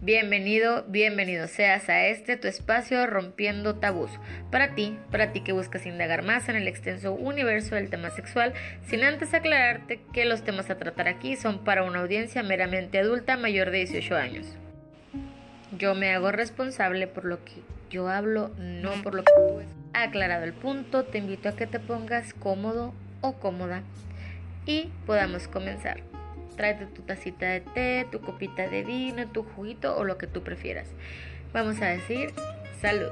Bienvenido, bienvenido seas a este tu espacio rompiendo tabús. Para ti, para ti que buscas indagar más en el extenso universo del tema sexual, sin antes aclararte que los temas a tratar aquí son para una audiencia meramente adulta mayor de 18 años. Yo me hago responsable por lo que yo hablo, no por lo que tú Aclarado el punto, te invito a que te pongas cómodo o cómoda y podamos comenzar. Tráete tu tacita de té, tu copita de vino, tu juguito o lo que tú prefieras. Vamos a decir salud.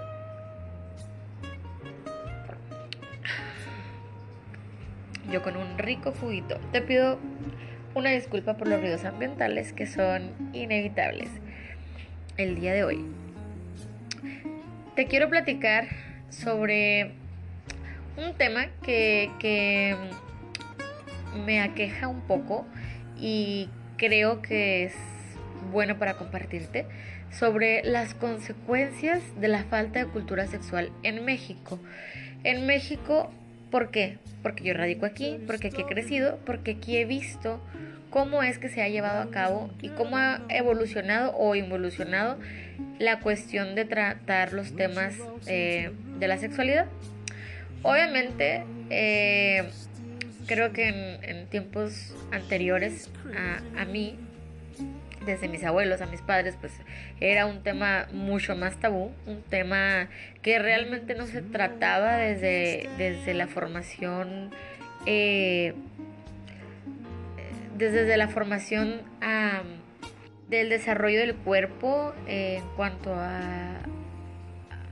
Yo con un rico juguito. Te pido una disculpa por los ruidos ambientales que son inevitables el día de hoy. Te quiero platicar sobre un tema que, que me aqueja un poco y creo que es bueno para compartirte sobre las consecuencias de la falta de cultura sexual en México. En México, ¿por qué? Porque yo radico aquí, porque aquí he crecido, porque aquí he visto cómo es que se ha llevado a cabo y cómo ha evolucionado o involucionado la cuestión de tratar los temas eh, de la sexualidad. Obviamente, eh, creo que en, tiempos anteriores a, mí, desde mis abuelos a mis padres, pues era un tema mucho más tabú, un tema que realmente no se trataba desde, desde la formación, eh, desde la formación del desarrollo del cuerpo en cuanto a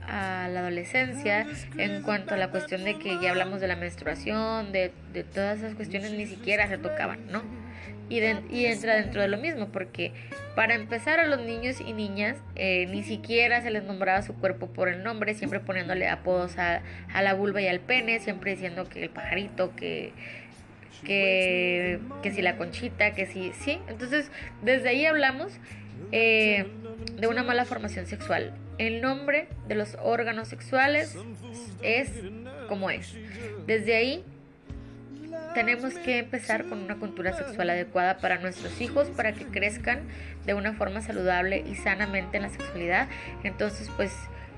a la adolescencia en cuanto a la cuestión de que ya hablamos de la menstruación, de, de todas esas cuestiones ni siquiera se tocaban, ¿no? Y, y, entra dentro de lo mismo, porque para empezar a los niños y niñas eh, ni siquiera se les nombraba su cuerpo por el nombre, siempre poniéndole apodos a, a la vulva y al pene, siempre diciendo que el pajarito, que, que, que si la conchita, que si, sí. Entonces, desde ahí hablamos eh, de una mala formación sexual. El nombre de los órganos sexuales es como es. Desde ahí tenemos que empezar con una cultura sexual adecuada para nuestros hijos, para que crezcan de una forma saludable y sanamente en la sexualidad. Entonces, pues,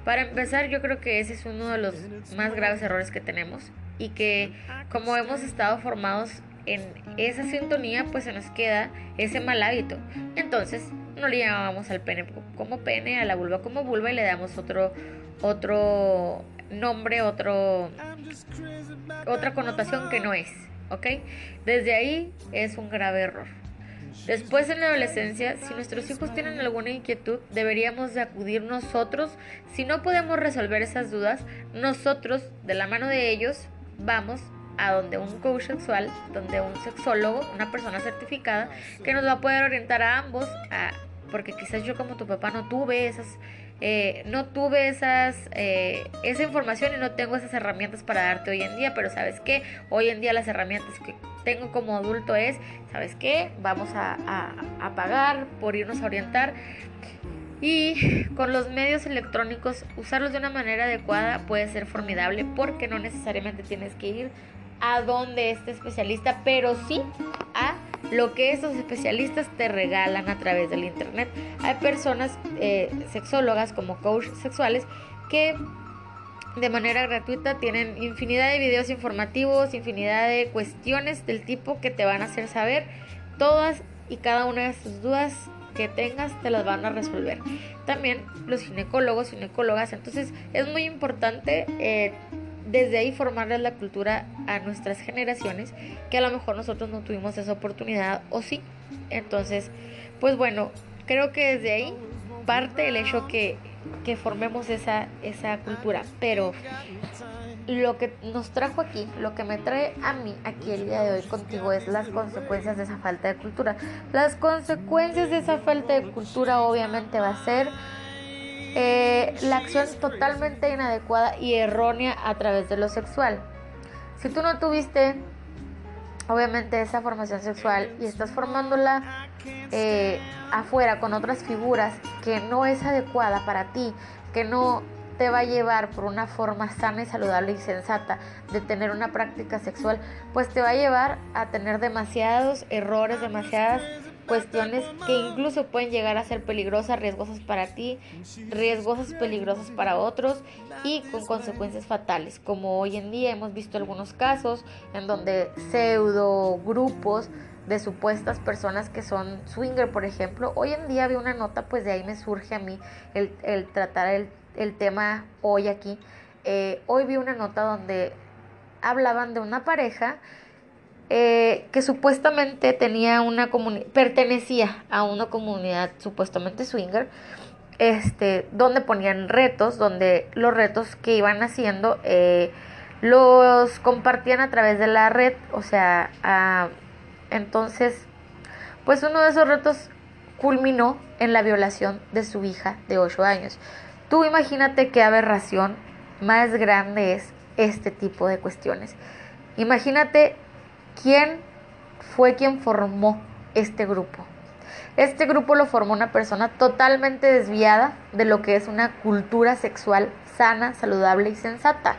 para empezar, yo creo que ese es uno de los más graves errores que tenemos y que como hemos estado formados en esa sintonía, pues se nos queda ese mal hábito. Entonces, no le llamamos al pene como pene, a la vulva como vulva y le damos otro, otro nombre, otro, otra connotación que no es, ¿ok? Desde ahí es un grave error. Después en la adolescencia, si nuestros hijos tienen alguna inquietud, deberíamos de acudir nosotros. Si no podemos resolver esas dudas, nosotros, de la mano de ellos, vamos a donde un coach sexual, donde un sexólogo, una persona certificada, que nos va a poder orientar a ambos a porque quizás yo como tu papá no tuve esas, eh, no tuve esas, eh, esa información y no tengo esas herramientas para darte hoy en día, pero sabes qué, hoy en día las herramientas que tengo como adulto es, sabes qué, vamos a, a pagar por irnos a orientar. Y con los medios electrónicos, usarlos de una manera adecuada puede ser formidable porque no necesariamente tienes que ir a donde este especialista, pero sí a lo que estos especialistas te regalan a través del internet. Hay personas eh, sexólogas como coach sexuales que de manera gratuita tienen infinidad de videos informativos, infinidad de cuestiones del tipo que te van a hacer saber todas y cada una de tus dudas que tengas te las van a resolver. También los ginecólogos, ginecólogas, entonces es muy importante eh, desde ahí formarles la cultura a nuestras generaciones, que a lo mejor nosotros no tuvimos esa oportunidad o sí. Entonces, pues bueno, creo que desde ahí parte el hecho que, que formemos esa, esa cultura. Pero lo que nos trajo aquí, lo que me trae a mí aquí el día de hoy contigo es las consecuencias de esa falta de cultura. Las consecuencias de esa falta de cultura obviamente va a ser eh, la acción totalmente inadecuada y errónea a través de lo sexual. Si tú no tuviste, obviamente, esa formación sexual y estás formándola eh, afuera con otras figuras que no es adecuada para ti, que no te va a llevar por una forma sana y saludable y sensata de tener una práctica sexual, pues te va a llevar a tener demasiados errores, demasiadas cuestiones que incluso pueden llegar a ser peligrosas, riesgosas para ti, riesgosas, peligrosas para otros y con consecuencias fatales, como hoy en día hemos visto algunos casos en donde pseudo grupos de supuestas personas que son swinger, por ejemplo. Hoy en día vi una nota, pues de ahí me surge a mí el, tratar el, tema hoy aquí. Eh, hoy vi una nota donde hablaban de una pareja eh, que supuestamente tenía una pertenecía a una comunidad supuestamente swinger, este, donde ponían retos, donde los retos que iban haciendo eh, los compartían a través de la red, o sea, entonces, pues uno de esos retos culminó en la violación de su hija de 8 años. Tú imagínate qué aberración más grande es este tipo de cuestiones. Imagínate quién fue quien formó este grupo. Este grupo lo formó una persona totalmente desviada de lo que es una cultura sexual sana, saludable y sensata.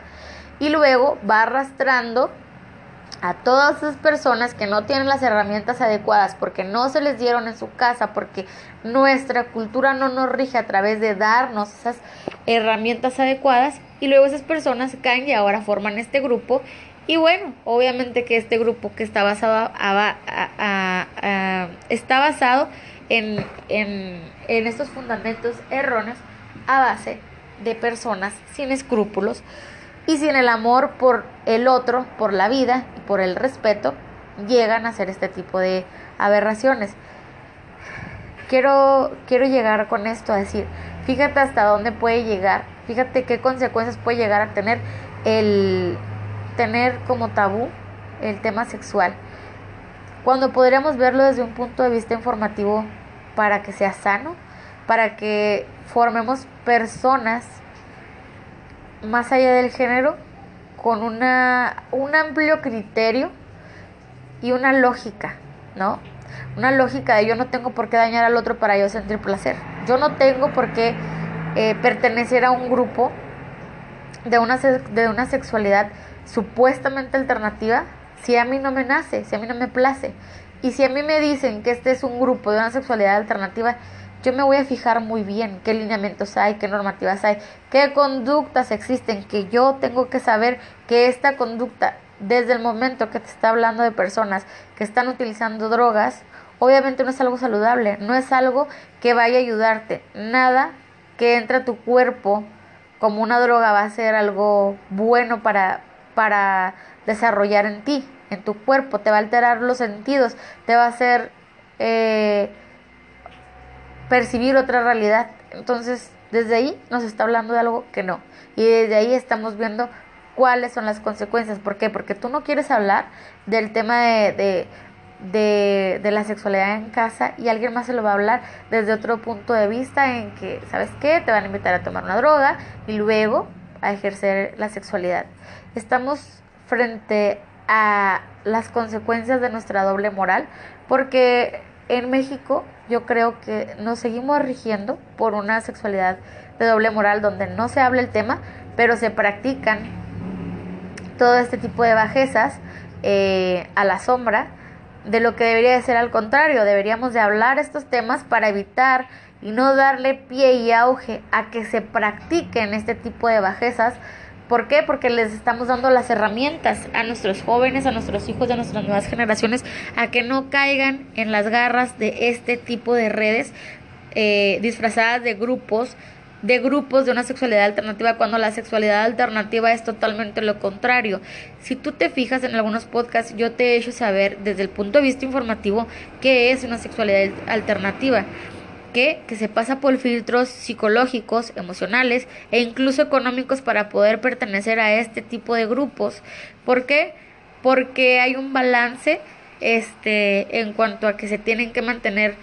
Y luego va arrastrando a todas esas personas que no tienen las herramientas adecuadas porque no se les dieron en su casa, porque nuestra cultura no nos rige a través de darnos esas herramientas adecuadas y luego esas personas caen y ahora forman este grupo y bueno, obviamente que este grupo que está basado, está basado en, en, estos fundamentos erróneos a base de personas sin escrúpulos y sin el amor por el otro, por la vida y por el respeto, llegan a hacer este tipo de aberraciones. Quiero, quiero llegar con esto a decir, fíjate hasta dónde puede llegar, fíjate qué consecuencias puede llegar a tener el tener como tabú el tema sexual, cuando podríamos verlo desde un punto de vista informativo para que sea sano, para que formemos personas más allá del género, con una, un amplio criterio y una lógica, ¿no? Una lógica de yo no tengo por qué dañar al otro para yo sentir placer. Yo no tengo por qué eh, pertenecer a un grupo de una, de una sexualidad supuestamente alternativa si a mí no me nace, si a mí no me place. Y si a mí me dicen que este es un grupo de una sexualidad alternativa, yo me voy a fijar muy bien qué lineamientos hay, qué normativas hay, qué conductas existen, que yo tengo que saber que esta conducta, desde el momento que te está hablando de personas que están utilizando drogas, obviamente no es algo saludable, no es algo que vaya a ayudarte. Nada que entre a tu cuerpo como una droga va a ser algo bueno para, para desarrollar en ti, en tu cuerpo, te va a alterar los sentidos, te va a hacer... Eh, percibir otra realidad. Entonces, desde ahí nos está hablando de algo que no. Y desde ahí estamos viendo cuáles son las consecuencias. ¿Por qué? Porque tú no quieres hablar del tema de, de, de, la sexualidad en casa y alguien más se lo va a hablar desde otro punto de vista en que, ¿sabes qué? Te van a invitar a tomar una droga y luego a ejercer la sexualidad. Estamos frente a las consecuencias de nuestra doble moral porque en México yo creo que nos seguimos rigiendo por una sexualidad de doble moral donde no se habla el tema, pero se practican todo este tipo de bajezas eh, a la sombra de lo que debería de ser al contrario. Deberíamos de hablar estos temas para evitar y no darle pie y auge a que se practiquen este tipo de bajezas ¿Por qué? Porque les estamos dando las herramientas a nuestros jóvenes, a nuestros hijos, a nuestras nuevas generaciones, a que no caigan en las garras de este tipo de redes eh, disfrazadas de grupos, de grupos de una sexualidad alternativa, cuando la sexualidad alternativa es totalmente lo contrario. Si tú te fijas en algunos podcasts, yo te he hecho saber desde el punto de vista informativo qué es una sexualidad alternativa que, que se pasa por filtros psicológicos, emocionales e incluso económicos para poder pertenecer a este tipo de grupos. ¿Por qué? Porque hay un balance este, en cuanto a que se tienen que mantener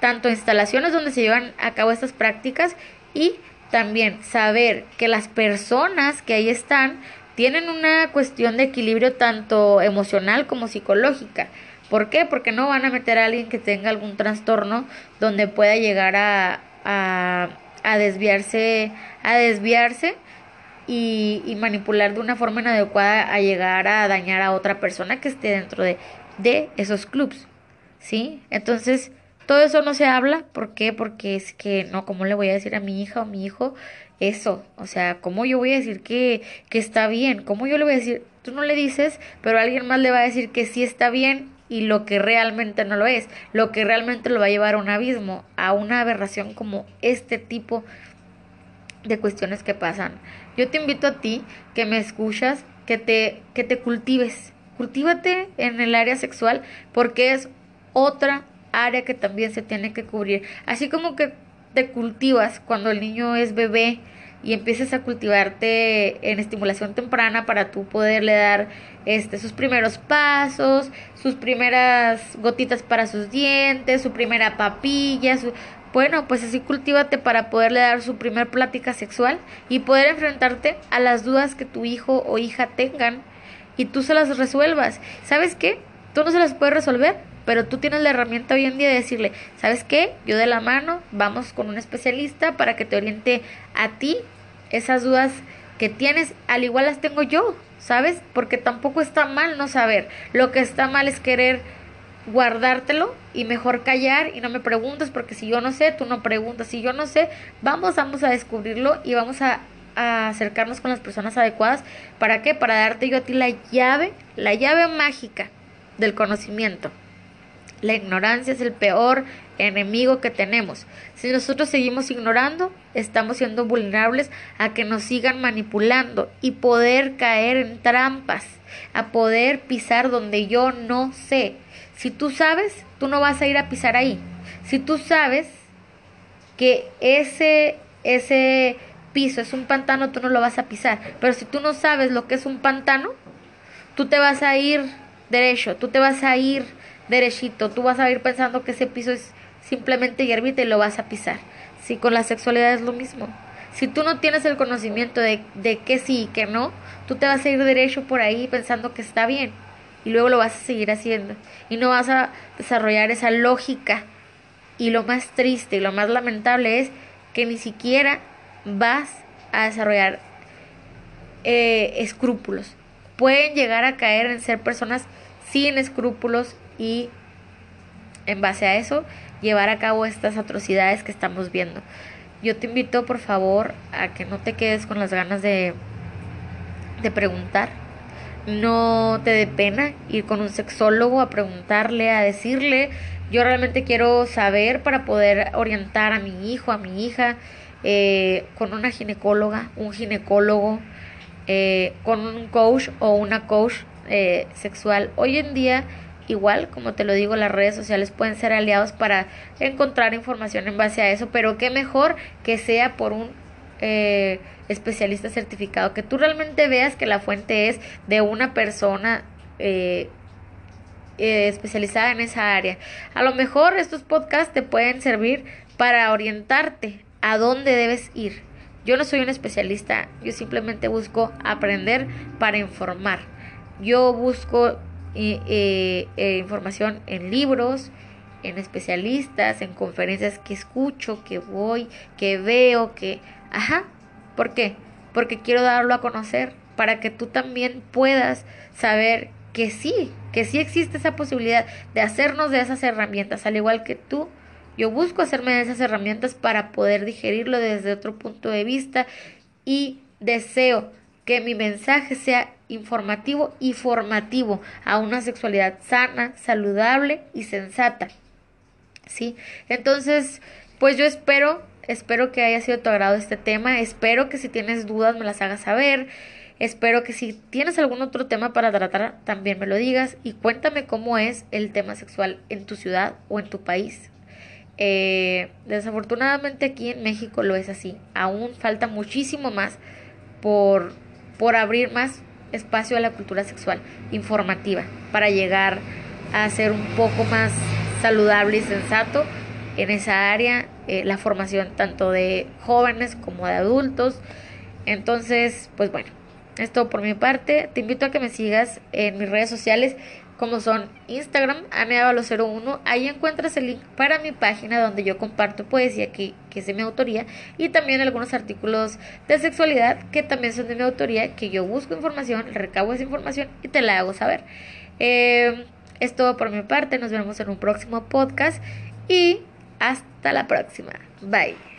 tanto instalaciones donde se llevan a cabo estas prácticas y también saber que las personas que ahí están tienen una cuestión de equilibrio tanto emocional como psicológica. ¿Por qué? Porque no van a meter a alguien que tenga algún trastorno donde pueda llegar a, a, desviarse, a desviarse y, y, manipular de una forma inadecuada a llegar a dañar a otra persona que esté dentro de, de esos clubs. ¿sí? Entonces, todo eso no se habla, ¿por qué? Porque es que, no, ¿cómo le voy a decir a mi hija o mi hijo eso? O sea, ¿cómo yo voy a decir que, que está bien? ¿Cómo yo le voy a decir? Tú no le dices, pero alguien más le va a decir que sí está bien y lo que realmente no lo es, lo que realmente lo va a llevar a un abismo, a una aberración como este tipo de cuestiones que pasan. Yo te invito a ti que me escuchas, que te, que te cultives, cultívate en el área sexual porque es otra área que también se tiene que cubrir. Así como que te cultivas cuando el niño es bebé y empiezas a cultivarte en estimulación temprana para tú poderle dar este sus primeros pasos, sus primeras gotitas para sus dientes, su primera papilla, su bueno, pues así cultívate para poderle dar su primer plática sexual y poder enfrentarte a las dudas que tu hijo o hija tengan y tú se las resuelvas. ¿Sabes qué? Tú no se las puedes resolver, pero tú tienes la herramienta hoy en día de decirle, ¿sabes qué? Yo de la mano, vamos con un especialista para que te oriente a ti esas dudas que tienes, al igual las tengo yo, ¿sabes? Porque tampoco está mal no saber. Lo que está mal es querer guardártelo y mejor callar y no me preguntes porque si yo no sé, tú no preguntas. Si yo no sé, vamos, vamos a descubrirlo y vamos a, a acercarnos con las personas adecuadas. ¿Para qué? Para darte yo a ti la llave, la llave mágica del conocimiento. La ignorancia es el peor enemigo que tenemos. Si nosotros seguimos ignorando, estamos siendo vulnerables a que nos sigan manipulando y poder caer en trampas, a poder pisar donde yo no sé. Si tú sabes, tú no vas a ir a pisar ahí. Si tú sabes que ese, ese piso es un pantano, tú no lo vas a pisar. Pero si tú no sabes lo que es un pantano, tú te vas a ir derecho, tú te vas a ir derechito, tú vas a ir pensando que ese piso es simplemente hierbita y lo vas a pisar. Si con la sexualidad es lo mismo. Si tú no tienes el conocimiento de, de que sí y que no, tú te vas a ir derecho por ahí pensando que está bien y luego lo vas a seguir haciendo y no vas a desarrollar esa lógica y lo más triste y lo más lamentable es que ni siquiera vas a desarrollar eh, escrúpulos pueden llegar a caer en ser personas sin escrúpulos y en base a eso llevar a cabo estas atrocidades que estamos viendo. Yo te invito por favor a que no te quedes con las ganas de, de preguntar, no te dé pena ir con un sexólogo a preguntarle, a decirle, yo realmente quiero saber para poder orientar a mi hijo, a mi hija, eh, con una ginecóloga, un ginecólogo, eh, con un coach o una coach eh, sexual. Hoy en día, igual, como te lo digo, las redes sociales pueden ser aliados para encontrar información en base a eso, pero qué mejor que sea por un eh, especialista certificado, que tú realmente veas que la fuente es de una persona eh, eh, especializada en esa área. A lo mejor estos podcasts te pueden servir para orientarte a dónde debes ir. Yo no soy un especialista, yo simplemente busco aprender para informar. Yo busco información en libros, en especialistas, en conferencias que escucho, que voy, que veo, que Ajá. ¿Por qué? Porque quiero darlo a conocer para que tú también puedas saber que sí, que sí existe esa posibilidad de hacernos de esas herramientas, al igual que tú. Yo busco hacerme de esas herramientas para poder digerirlo desde otro punto de vista y deseo que mi mensaje sea informativo y formativo a una sexualidad sana, saludable y sensata. ¿Sí? Entonces, pues yo espero Espero que haya sido tu agrado este tema. Espero que si tienes dudas me las hagas saber. Espero que si tienes algún otro tema para tratar también me lo digas y cuéntame cómo es el tema sexual en tu ciudad o en tu país. Eh, desafortunadamente aquí en México lo es así. Aún falta muchísimo más por, por abrir más espacio a la cultura sexual informativa para llegar a ser un poco más saludable y sensato en esa área, eh, la formación tanto de jóvenes como de adultos. Entonces, pues bueno, esto por mi parte. Te invito a que me sigas en mis redes sociales como son Instagram, aneavalo01. Ahí encuentras el link para mi página donde yo comparto poesía que, que es de mi autoría y también algunos artículos de sexualidad que también son de mi autoría, que yo busco información, recabo esa información y te la hago saber. Eh, Es todo por mi parte, nos vemos en un próximo podcast y hasta la próxima. Bye.